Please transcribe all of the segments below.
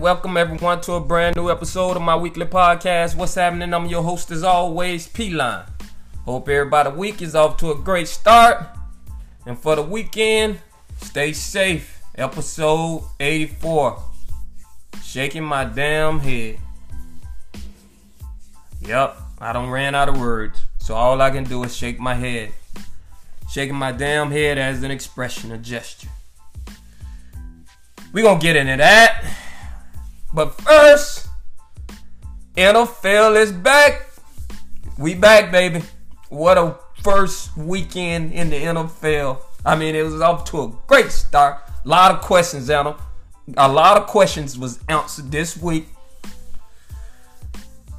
Welcome everyone to a brand new episode of my weekly podcast. What's happening? I'm your host as always, P Line. Hope everybody week is off to a great start. And for the weekend, stay safe. Episode 84. Shaking my damn head. Yep, I don't ran out of words. So all I can do is shake my head. Shaking my damn head as an expression, a gesture. We gonna get into that. But first, NFL is back. We back, baby. What a first weekend in the NFL. I mean, it was off to a great start. A lot of questions, Anna. A lot of questions was answered this week.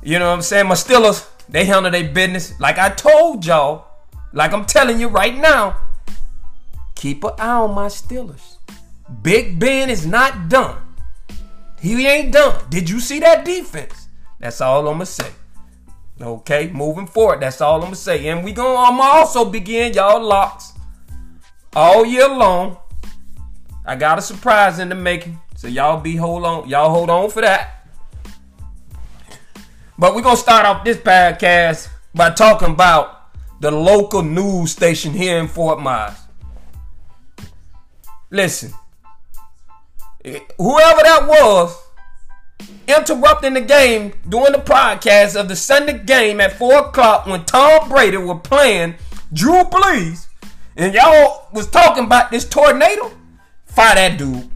You know what I'm saying? My Steelers, they handle their business. Like I told y'all, like I'm telling you right now, keep an eye on my Steelers. Big Ben is not done. He ain't done. Did you see that defense? That's all I'm gonna say. Okay, moving forward, that's all I'm gonna say. And we gonna I'ma also begin y'all locks all year long. I got a surprise in the making, so y'all be hold on, y'all hold on for that. But we're gonna start off this podcast by talking about the local news station here in Fort Myers. Listen, whoever that was interrupting the game during the podcast of the Sunday game at 4 o'clock when Tom Brady was playing Drew Brees and y'all was talking about this tornado, fire that dude.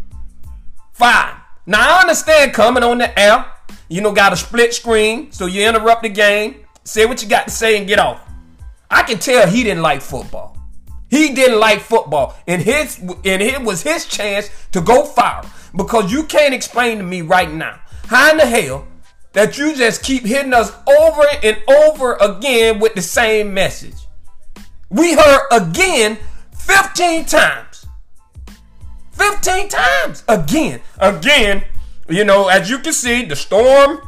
Fine. Now I understand coming on the air, you know, got a split screen, so you interrupt the game, say what you got to say and get off. I can tell he didn't like football. He didn't like football, and his and it was his chance to go fire because you can't explain to me right now how in the hell that you just keep hitting us over and over again with the same message. We heard again 15 times. 15 times again. Again, you know, as you can see, the storm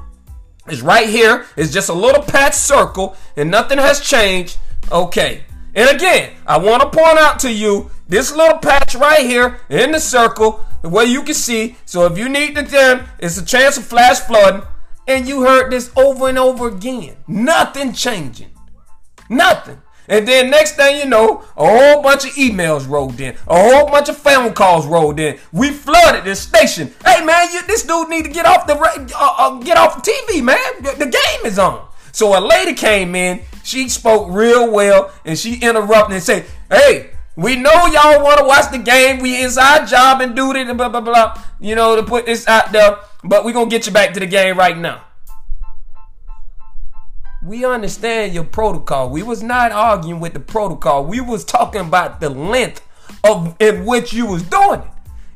is right here. It's just a little patch circle and nothing has changed. Okay. And again, I want to point out to you this little patch right here in the circle where you can see. So if you need to then, it's a chance of flash flooding. And you heard this over and over again. Nothing changing. Nothing. And then next thing you know, a whole bunch of emails rolled in, a whole bunch of phone calls rolled in. We flooded this station. Hey man, you, this dude need to get off the uh, uh, get off the TV, man. The game is on. So a lady came in. She spoke real well, and she interrupted and said, "Hey, we know y'all want to watch the game. We it's our job and duty and blah blah blah. You know to put this out there, but we're gonna get you back to the game right now." We understand your protocol. We was not arguing with the protocol. We was talking about the length of in which you was doing it.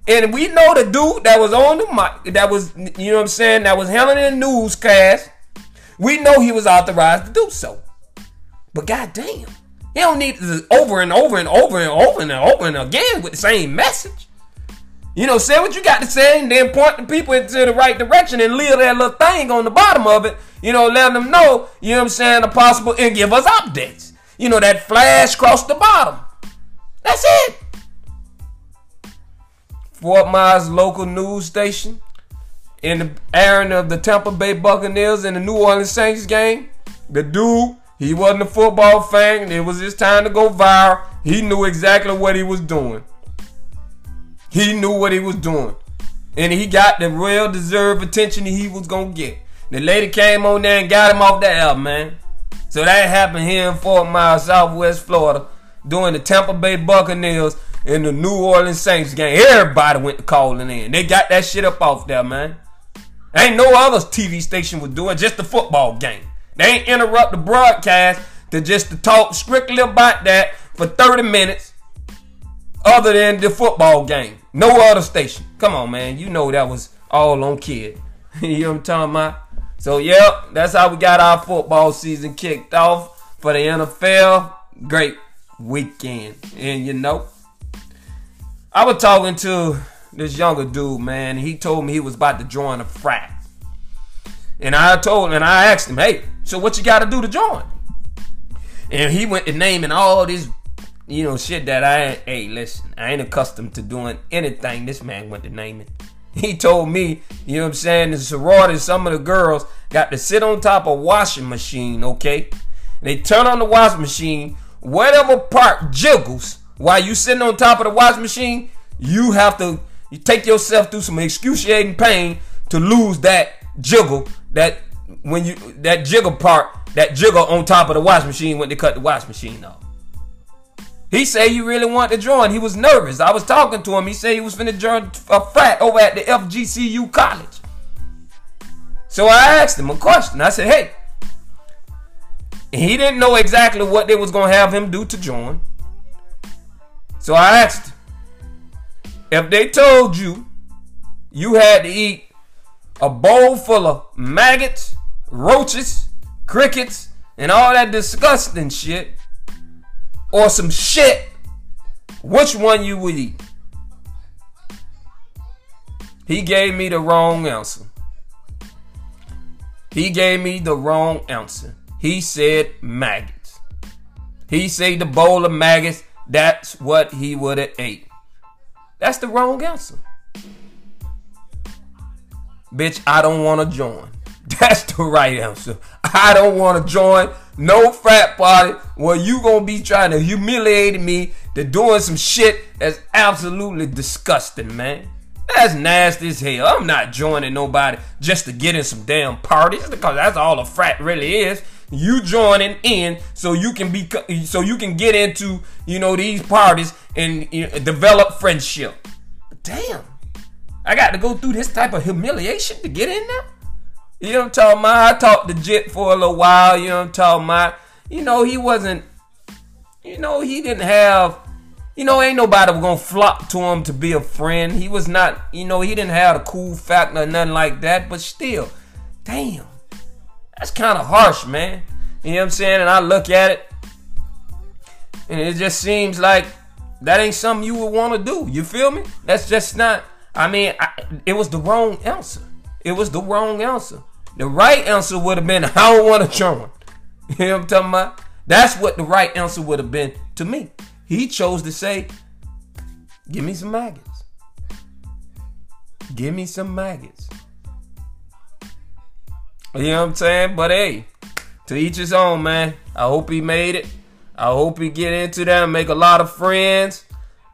And we know the dude that was on the mic, that was, you know what I'm saying, that was handling the newscast. We know he was authorized to do so. But goddamn, he don't need to over and over and over and over and over and again with the same message. You know, say what you got to say and then point the people into the right direction and leave that little thing on the bottom of it. You know, letting them know, you know what I'm saying, the possible and give us updates. You know, that flash across the bottom. That's it. Fort Myers local news station in the airing of the Tampa Bay Buccaneers and the New Orleans Saints game. The dude He wasn't a football fan. It was his time to go viral. He knew exactly what he was doing. He knew what he was doing. And he got the real deserved attention he was gonna get. The lady came on there and got him off the album, man. So that happened here in Fort Myers, Southwest Florida, during the Tampa Bay Buccaneers and the New Orleans Saints game. Everybody went calling in. They got that shit up off there, man. Ain't no other TV station was doing just the football game. They ain't interrupt the broadcast to just to talk strictly about that for 30 minutes other than the football game. No other station. Come on, man. You know that was all on kid. you know what I'm talking about? So, yep, that's how we got our football season kicked off for the NFL. Great weekend. And you know, I was talking to this younger dude, man. He told me he was about to join a frat. And I told him, and I asked him, hey, so what you got to do to join? And he went to naming all this, you know, shit that I ain't, hey, listen, I ain't accustomed to doing anything this man went to naming. He told me, you know what I'm saying, the sorority, some of the girls got to sit on top of washing machine, okay? They turn on the washing machine, whatever part jiggles while you sitting on top of the washing machine, you have to you take yourself through some excruciating pain to lose that jiggle that when you that jiggle part that jiggle on top of the wash machine when they cut the wash machine off. He said he really wanted to join. He was nervous. I was talking to him. He said he was finna join a frat over at the FGCU college. So I asked him a question. I said, hey. he didn't know exactly what they was gonna have him do to join. So I asked if they told you you had to eat a bowl full of maggots, roaches, crickets, and all that disgusting shit, or some shit, which one you would eat? He gave me the wrong answer. He gave me the wrong answer. He said maggots. He said the bowl of maggots, that's what he would have ate. That's the wrong answer. Bitch, I don't want to join. That's the right answer. I don't want to join no frat party where you gonna be trying to humiliate me to doing some shit that's absolutely disgusting, man. That's nasty as hell. I'm not joining nobody just to get in some damn parties because that's all a frat really is. You joining in so you can be so you can get into you know these parties and you know, develop friendship. Damn. I got to go through this type of humiliation to get in there. You know what I'm talking about? I talked to Jit for a little while. You know what I'm talking about? You know, he wasn't, you know, he didn't have, you know, ain't nobody gonna flock to him to be a friend. He was not, you know, he didn't have a cool factor or nothing like that. But still, damn, that's kind of harsh, man. You know what I'm saying? And I look at it, and it just seems like that ain't something you would want to do. You feel me? That's just not I mean, I, it was the wrong answer. It was the wrong answer. The right answer would have been, I don't want to join. You know what I'm talking about? That's what the right answer would have been to me. He chose to say, give me some maggots. Give me some maggots. You know what I'm saying? But hey, to each his own, man. I hope he made it. I hope he get into that and make a lot of friends.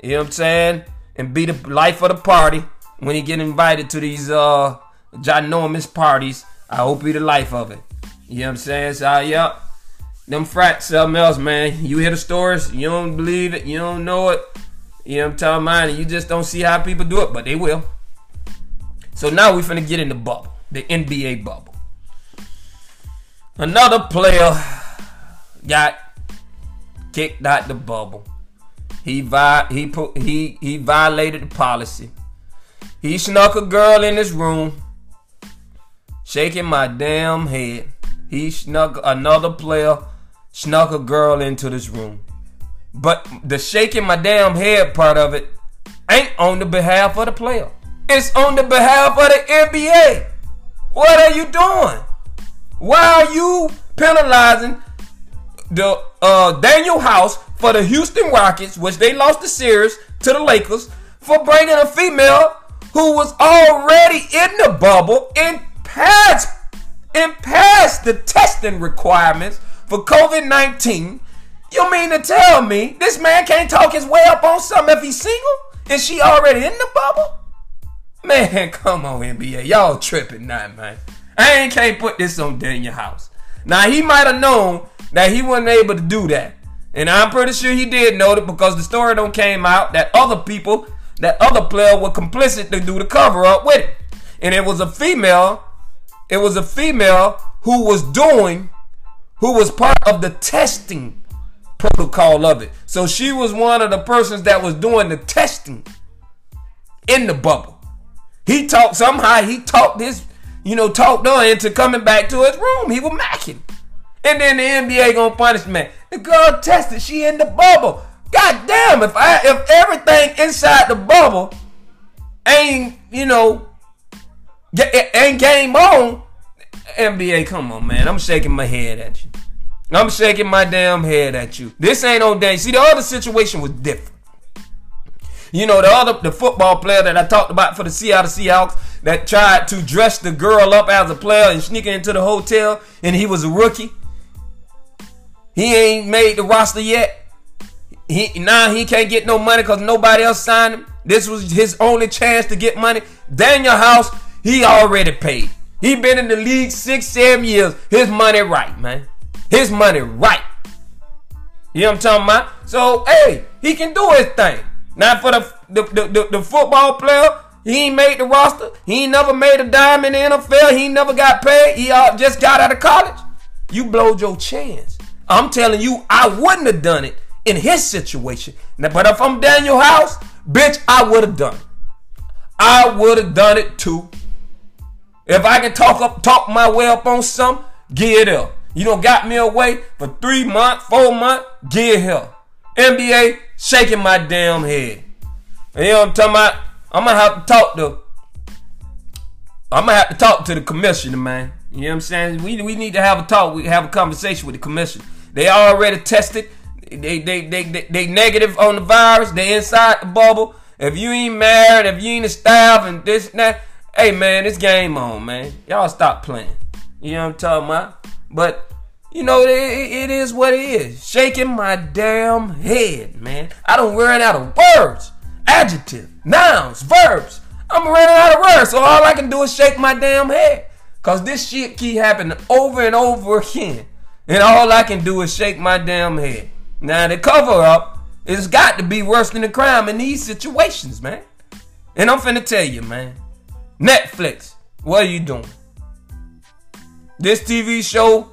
You know what I'm saying? And be the life of the party when he get invited to these uh ginormous parties. I hope he the life of it. You know what I'm saying? So yep. Them frats, something else, man. You hear the stories, you don't believe it, you don't know it. You know what I'm telling mine, you just don't see how people do it, but they will. So now we finna get in the bubble, the NBA bubble. Another player got kicked out the bubble. He vi- he put he he violated the policy. He snuck a girl in his room, shaking my damn head. He snuck another player, snuck a girl into this room. But the shaking my damn head part of it ain't on the behalf of the player. It's on the behalf of the NBA. What are you doing? Why are you penalizing the uh, Danuel House for the Houston Rockets, which they lost the series to the Lakers, for bringing a female who was already in the bubble and passed and passed the testing requirements for COVID 19. You mean to tell me this man can't talk his way up on something if he's single? Is she already in the bubble? Man, come on, NBA. Y'all tripping now, man. I ain't can't put this on Danuel House. Now, he might have known that he wasn't able to do that. And I'm pretty sure he did know it because the story don't came out that other people, that other player were complicit to do the cover up with it. And it was a female, it was a female who was doing, who was part of the testing protocol of it. So she was one of the persons that was doing the testing in the bubble. He talked somehow he talked his, you know, talked her into coming back to his room. He was macking. And then the NBA gonna punish man. The girl tested, she in the bubble. God damn, if I if everything inside the bubble ain't, you know, ain't game on, NBA, come on, man. I'm shaking my head at you. I'm shaking my damn head at you. This ain't no day. See, the other situation was different. You know, the other the football player that I talked about for the Seattle Seahawks that tried to dress the girl up as a player and sneak into the hotel, and he was a rookie. He ain't made the roster yet. He now he can't get no money because nobody else signed him. This was his only chance to get money. Danuel House, he already paid. He been in the league six, seven years. His money right, man. His money right. You know what I'm talking about? So, hey, he can do his thing. Now for the the, the, the, the football player, he ain't made the roster. He ain't never made a dime in the NFL. He never got paid. He just got out of college. You blowed your chance. I'm telling you, I wouldn't have done it in his situation. Now, but if I'm Danuel House, bitch, I would have done it. I would have done it too. If I can talk up, talk my way up on some, get up. You don't got me away for three months, four months, get here. NBA shaking my damn head. You know what I'm talking about? I'm gonna have to talk to I'm gonna have to talk to the commissioner, man. You know what I'm saying? We, we need to have a talk. We have a conversation with the commissioner. They already tested. They they they they, they negative on the virus. They inside the bubble. If you ain't married, if you ain't a staff and this and that, hey man, this game on, man. Y'all stop playing. You know what I'm talking about? But you know, it, it is what it is. Shaking my damn head, man. I don't run out of words, adjective, nouns, verbs. I'm running out of words, so all I can do is shake my damn head. Cause this shit keep happening over and over again. And all I can do is shake my damn head. Now the cover up, it's got to be worse than the crime in these situations, man. And I'm finna tell you, man. Netflix, what are you doing? This TV show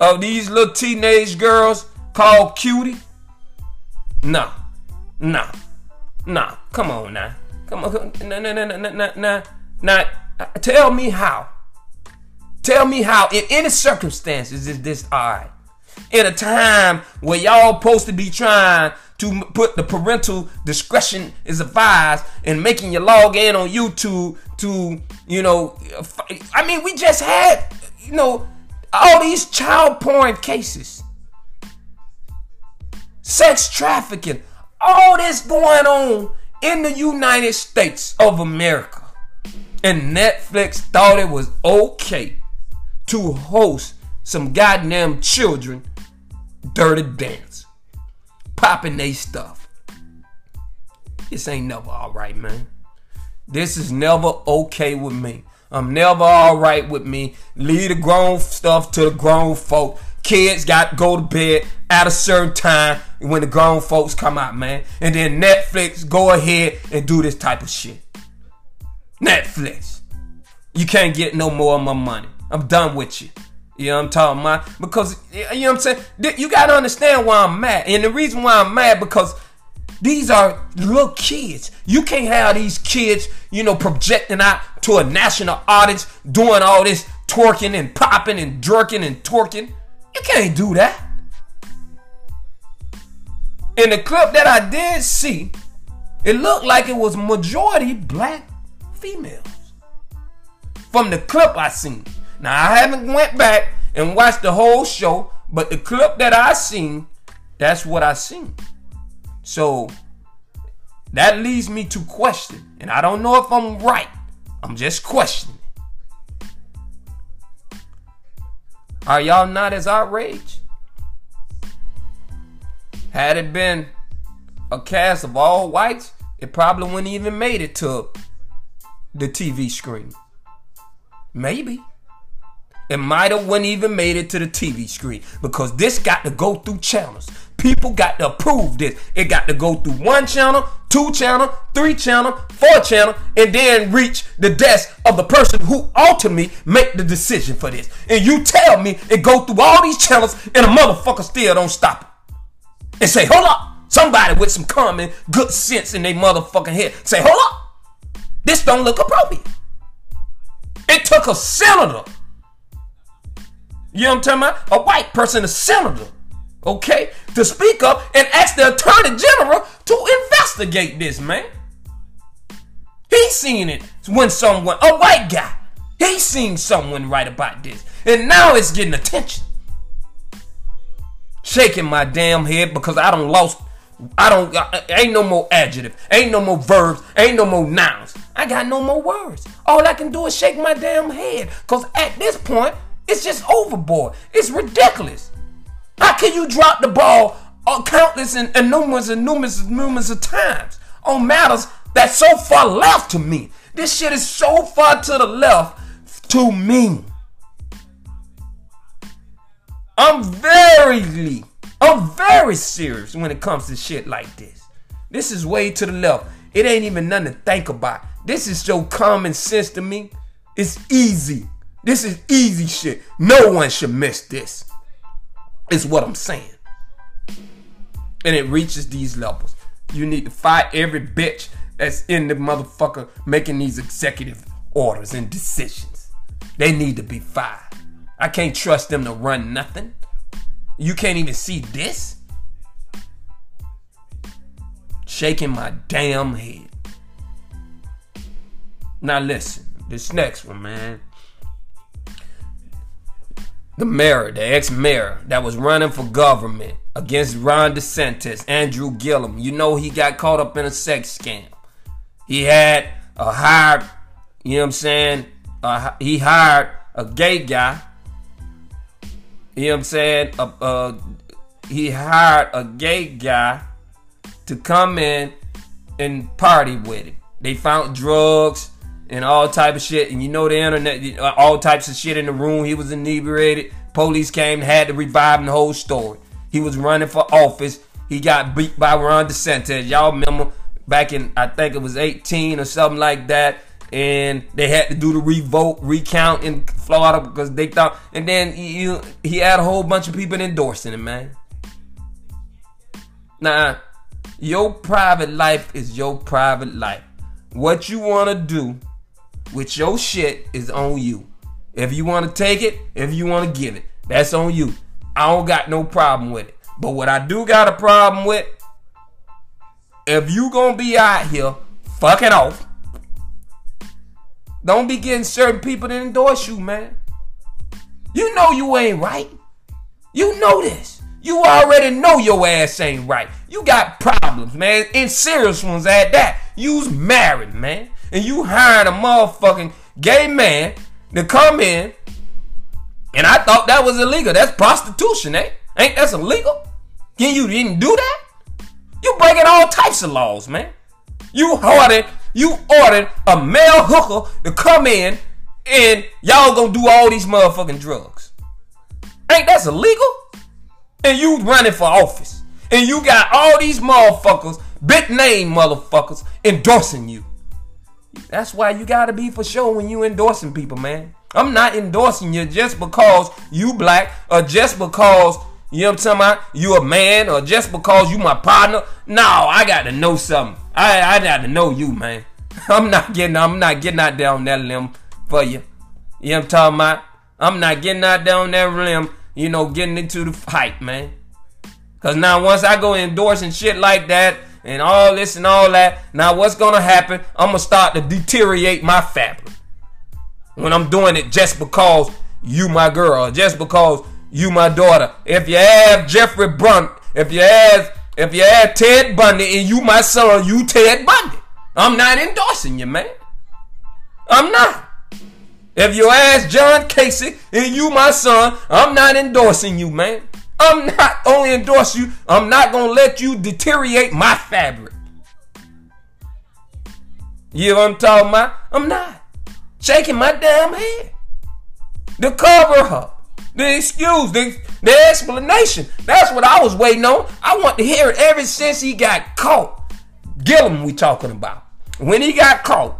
of these little teenage girls called Cutie? No. No. No. Come on now. Come on. No, no, no, no, no, no, no. Tell me how. Tell me how, in any circumstances, is this alright? In a time where y'all supposed to be trying to put the parental discretion is advised and making you log in on YouTube to, you know, uh, I mean, we just had, you know, all these child porn cases, sex trafficking, all this going on in the United States of America. And Netflix thought it was okay to host some goddamn children dirty dance, popping they stuff. This ain't never all right, man. This is never okay with me. I'm never all right with me. Leave the grown stuff to the grown folk. Kids got to go to bed at a certain time when the grown folks come out, man. And then Netflix go ahead and do this type of shit. Netflix. You can't get no more of my money. I'm done with you. You know what I'm talking about? Because, you know what I'm saying? You got to understand why I'm mad. And the reason why I'm mad because these are little kids. You can't have these kids, you know, projecting out to a national audience, doing all this twerking and popping and jerking and twerking. You can't do that. In the clip that I did see, it looked like it was majority black females. From the clip I seen. Now I haven't went back and watched the whole show, but the clip that I seen, that's what I seen. So that leads me to question, and I don't know if I'm right. I'm just questioning. Are y'all not as outraged? Had it been a cast of all whites, it probably wouldn't even made it to the TV screen. Maybe. It might have wouldn't even made it to the TV screen because this got to go through channels. People got to approve this. It got to go through one channel, two channel, three channel, four channel, and then reach the desk of the person who ultimately make the decision for this. And you tell me it go through all these channels and a motherfucker still don't stop it. And say, hold up. Somebody with some common good sense in their motherfucking head. Say, hold up. This don't look appropriate. It took a senator you know what I'm talking about? A white person, a senator, okay, to speak up and ask the attorney general to investigate this, man. He's seen it when someone, a white guy, he's seen someone write about this. And now it's getting attention. Shaking my damn head because I don't lost, I don't, I, ain't no more adjective, ain't no more verbs, ain't no more nouns. I got no more words. All I can do is shake my damn head because at this point, it's just overboard. It's ridiculous. How can you drop the ball on countless and, and numerous and numerous and numerous of times on matters that's so far left to me? This shit is so far to the left to me. I'm very, I'm very serious when it comes to shit like this. This is way to the left. It ain't even nothing to think about. This is so common sense to me. It's easy. This is easy shit. No one should miss this. Is what I'm saying. And it reaches these levels. You need to fight every bitch that's in the motherfucker making these executive orders and decisions. They need to be fired. I can't trust them to run nothing. You can't even see this? Shaking my damn head. Now listen, this next one, man the mayor, the ex-mayor that was running for government against Ron DeSantis, Andrew Gillum. You know he got caught up in a sex scam. He had a hired, you know what I'm saying? He hired a gay guy. You know what I'm saying? He hired a gay guy to come in and party with him. They found drugs and all type of shit. And you know the internet, all types of shit in the room. He was inebriated. Police came, had to revive the whole story. He was running for office. He got beat by Ron DeSantis. Y'all remember back in I think it was 18 or something like that. And they had to do the revote, recount in Florida because they thought. And then he, he had a whole bunch of people endorsing him, man. Now, your private life is your private life. What you want to do with your shit is on you. If you want to take it, if you want to give it, that's on you. I don't got no problem with it. But what I do got a problem with, if you gonna be out here fucking off, don't be getting certain people to endorse you, man. You know you ain't right. You know this. You already know your ass ain't right. You got problems, man, and serious ones at that. You's married, man and you hired a motherfucking gay man to come in, and I thought that was illegal. That's prostitution, eh? Ain't that's illegal? Can you didn't do that? You breaking all types of laws, man. You ordered, you ordered a male hooker to come in, and y'all gonna do all these motherfucking drugs. Ain't that's illegal? And you running for office, and you got all these motherfuckers, big name motherfuckers, endorsing you. That's why you gotta be for sure when you endorsing people, man. I'm not endorsing you just because you black or just because you know what I'm talking about, you a man or just because you my partner. No, I got to know something. I I got to know you, man. I'm not getting I'm not getting out there on that limb for you. You know what I'm talking about? I'm not getting out there on that limb, you know, getting into the fight, man. Cause now once I go endorsing shit like that, and all this and all that. Now, what's gonna happen? I'm gonna start to deteriorate my fabric when I'm doing it just because you my girl, just because you my daughter. If you have Jeffrey Brunt, if you have if you have Ted Bundy and you my son, you Ted Bundy. I'm not endorsing you, man. I'm not. If you ask John Gacy and you my son, I'm not endorsing you, man. I'm not only endorse you, I'm not gonna let you deteriorate my fabric. You know what I'm talking about? I'm not shaking my damn head. The cover up, the excuse, the, the explanation. That's what I was waiting on. I want to hear it ever since he got caught. Gillum, we talking about. When he got caught,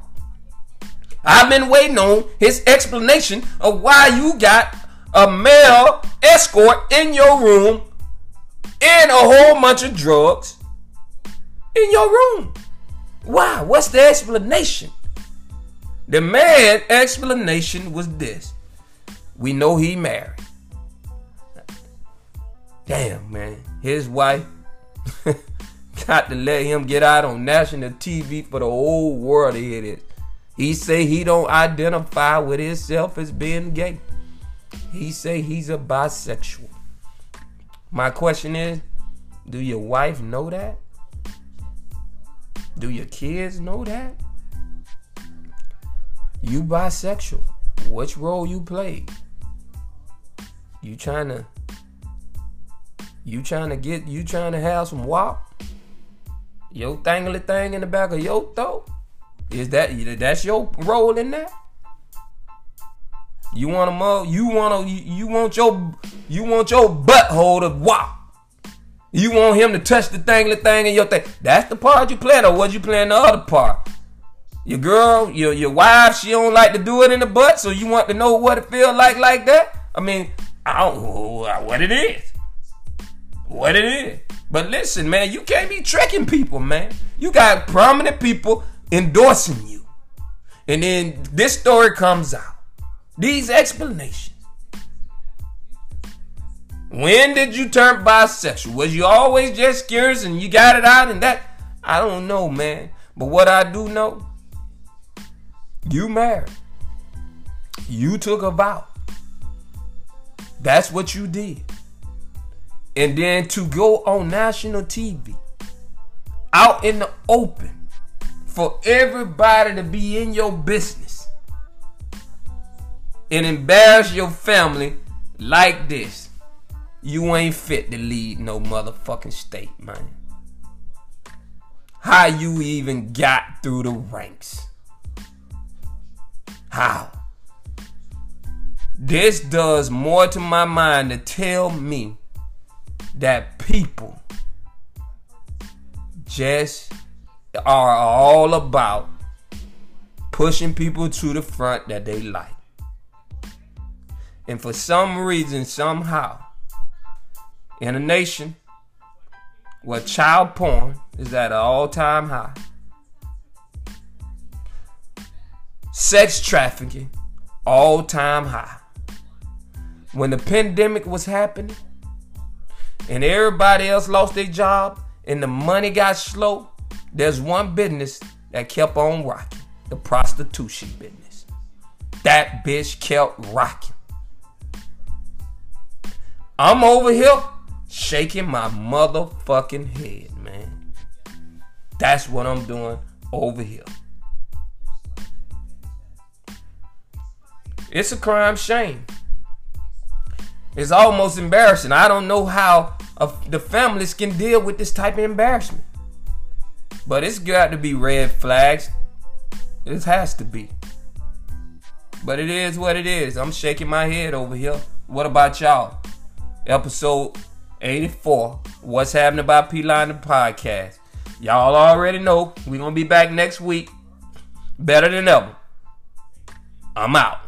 I've been waiting on his explanation of why you got a male escort in your room and a whole bunch of drugs in your room. Why? What's the explanation? The man explanation was this. We know he married. Damn, man. His wife got to let him get out on national TV for the whole world to hear this. He say he don't identify with himself as being gay. He say he's a bisexual. My question is, do your wife know that? Do your kids know that? You bisexual. Which role you play? You trying to you trying to get you trying to have some wop? Your thingly thing in the back of your throat? Is that that's your role in that? You want mo? You want to? You want your? You want your butthole to wop? You want him to touch the thing, the thing in your thing? That's the part you playing, or was you playing the other part? Your girl, your your wife, she don't like to do it in the butt, so you want to know what it feel like like that? I mean, I don't know what it is. What it is. But listen, man, you can't be tricking people, man. You got prominent people endorsing you. And then this story comes out. These explanations. When did you turn bisexual? Was you always just curious and you got it out and that? I don't know, man. But what I do know, you married. You took a vow. That's what you did. And then to go on national TV, out in the open, for everybody to be in your business and embarrass your family like this, you ain't fit to lead no motherfucking state, man. How you even got through the ranks? How? This does more to my mind to tell me that people just are all about pushing people to the front that they like. And for some reason, somehow, in a nation where child porn is at an all time high, sex trafficking, all time high. When the pandemic was happening and everybody else lost their job and the money got slow, there's one business that kept on rocking the prostitution business. That bitch kept rocking. I'm over here shaking my motherfucking head, man. That's what I'm doing over here. It's a crime shame. It's almost embarrassing. I don't know how uh, the families can deal with this type of embarrassment. But it's got to be red flags. It has to be. But it is what it is. I'm shaking my head over here. What about y'all? Episode 84. What's happening about P Line the podcast? Y'all already know we're gonna be back next week. Better than ever. I'm out.